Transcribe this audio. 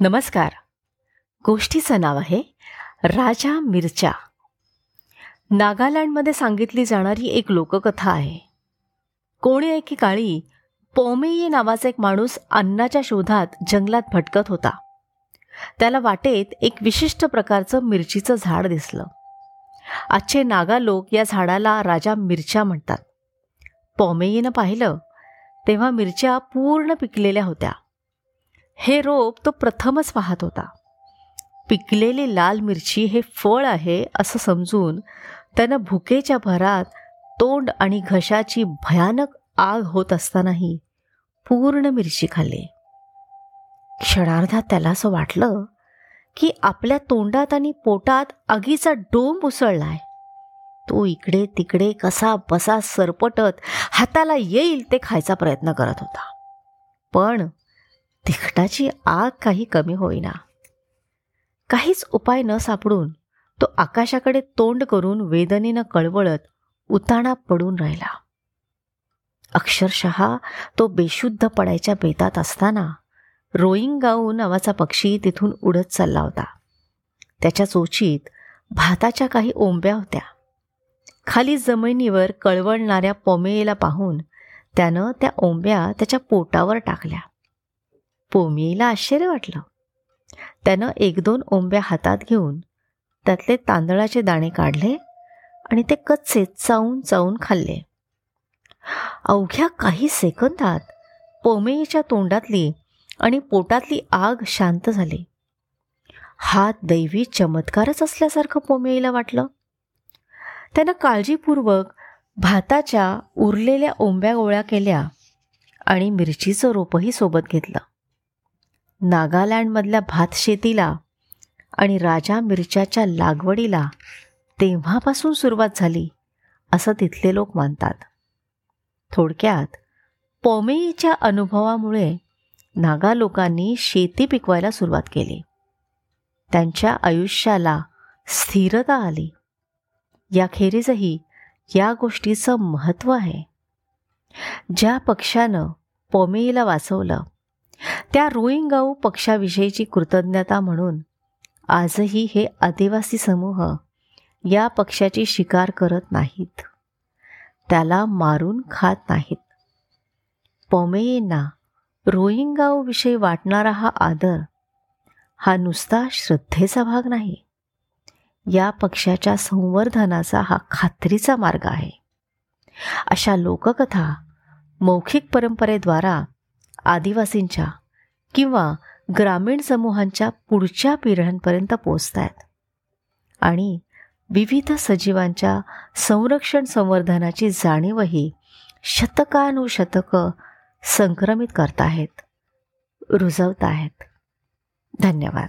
नमस्कार. गोष्टीचं नाव आहे राजा मिरच्या नागालँडमध्ये सांगितली जाणारी एक लोककथा आहे. कोणी एके काळी? पोमेई नावाचा एक माणूस अन्नाच्या शोधात जंगलात भटकत होता. त्याला वाटेत एक विशिष्ट प्रकारचं मिरचीचं झाड दिसलं. आजचे नागा लोक या झाडाला राजा मिरच्या म्हणतात. पॉमेईनं पाहिलं तेव्हा मिरच्या पूर्ण पिकलेल्या होत्या. हे रोप तो प्रथमच पाहत होता. पिकलेली लाल मिरची हे फळ आहे असं समजून त्यानं भुकेच्या भरात तोंड आणि घशाची भयानक आग होत असतानाही पूर्ण मिरची खाल्ली. क्षणार्धात त्याला असं वाटलं की आपल्या तोंडात आणि पोटात आगीचा डोंब उसळलाय. तो इकडे तिकडे कसा बसा सरपटत हाताला येईल ते खायचा प्रयत्न करत होता. पण तिखटाची आग काही कमी होईना. काहीच उपाय न सापडून तो आकाशाकडे तोंड करून वेदनेनं कळवळत उताणा पडून राहिला. अक्षरशः तो बेशुद्ध पडायच्या बेतात असताना रोईंग गाऊ नावाचा पक्षी तिथून उडत चालला होता. त्याच्या चोचीत भाताच्या काही ओंब्या होत्या. खाली जमिनीवर कळवळणाऱ्या पोमेला पाहून त्यानं त्या ओंब्या त्याच्या पोटावर टाकल्या. पोमीला आश्चर्य वाटलं. त्यानं एक दोन ओंब्या हातात घेऊन त्यातले तांदळाचे दाणे काढले आणि ते कच्चे चावून चावून खाल्ले. अवघ्या काही सेकंदात पोमेईच्या तोंडातली आणि पोटातली आग शांत झाली. हा दैवी चमत्कारच असल्यासारखं पोमेईला वाटलं. त्यानं काळजीपूर्वक भाताच्या उरलेल्या ओंब्या गोळ्या केल्या आणि मिरचीचं रोपही सोबत घेतलं. नागालँडमधल्या भातशेतीला आणि राजा मिरच्याच्या लागवडीला तेव्हापासून सुरुवात झाली असं तिथले लोक मानतात. थोडक्यात पोमेईच्या अनुभवामुळे नागा लोकांनी शेती पिकवायला सुरुवात केली. त्यांच्या आयुष्याला स्थिरता आली. याखेरीजही या गोष्टीचं महत्त्व आहे. ज्या पक्षानं पोमेईला वाचवलं त्या रोईंगाऊ पक्षाविषयीची कृतज्ञता म्हणून आजही हे आदिवासी समूह या पक्षाची शिकार करत नाहीत. त्याला मारून खात नाहीत. पॉमेयेंना रोहिंगाऊविषयी वाटणारा हा आदर हा नुसता श्रद्धेचा भाग नाही. या पक्षाच्या संवर्धनाचा हा खात्रीचा मार्ग आहे. अशा लोककथा मौखिक परंपरेद्वारा आदिवासींच्या किंवा ग्रामीण समूहांच्या पुढच्या पिढ्यांपर्यंत पोचत आहेत आणि विविध सजीवांच्या संरक्षण संवर्धनाची जाणीवही शतकानुशतकं संक्रमित करताहेत रुजवत आहेत धन्यवाद.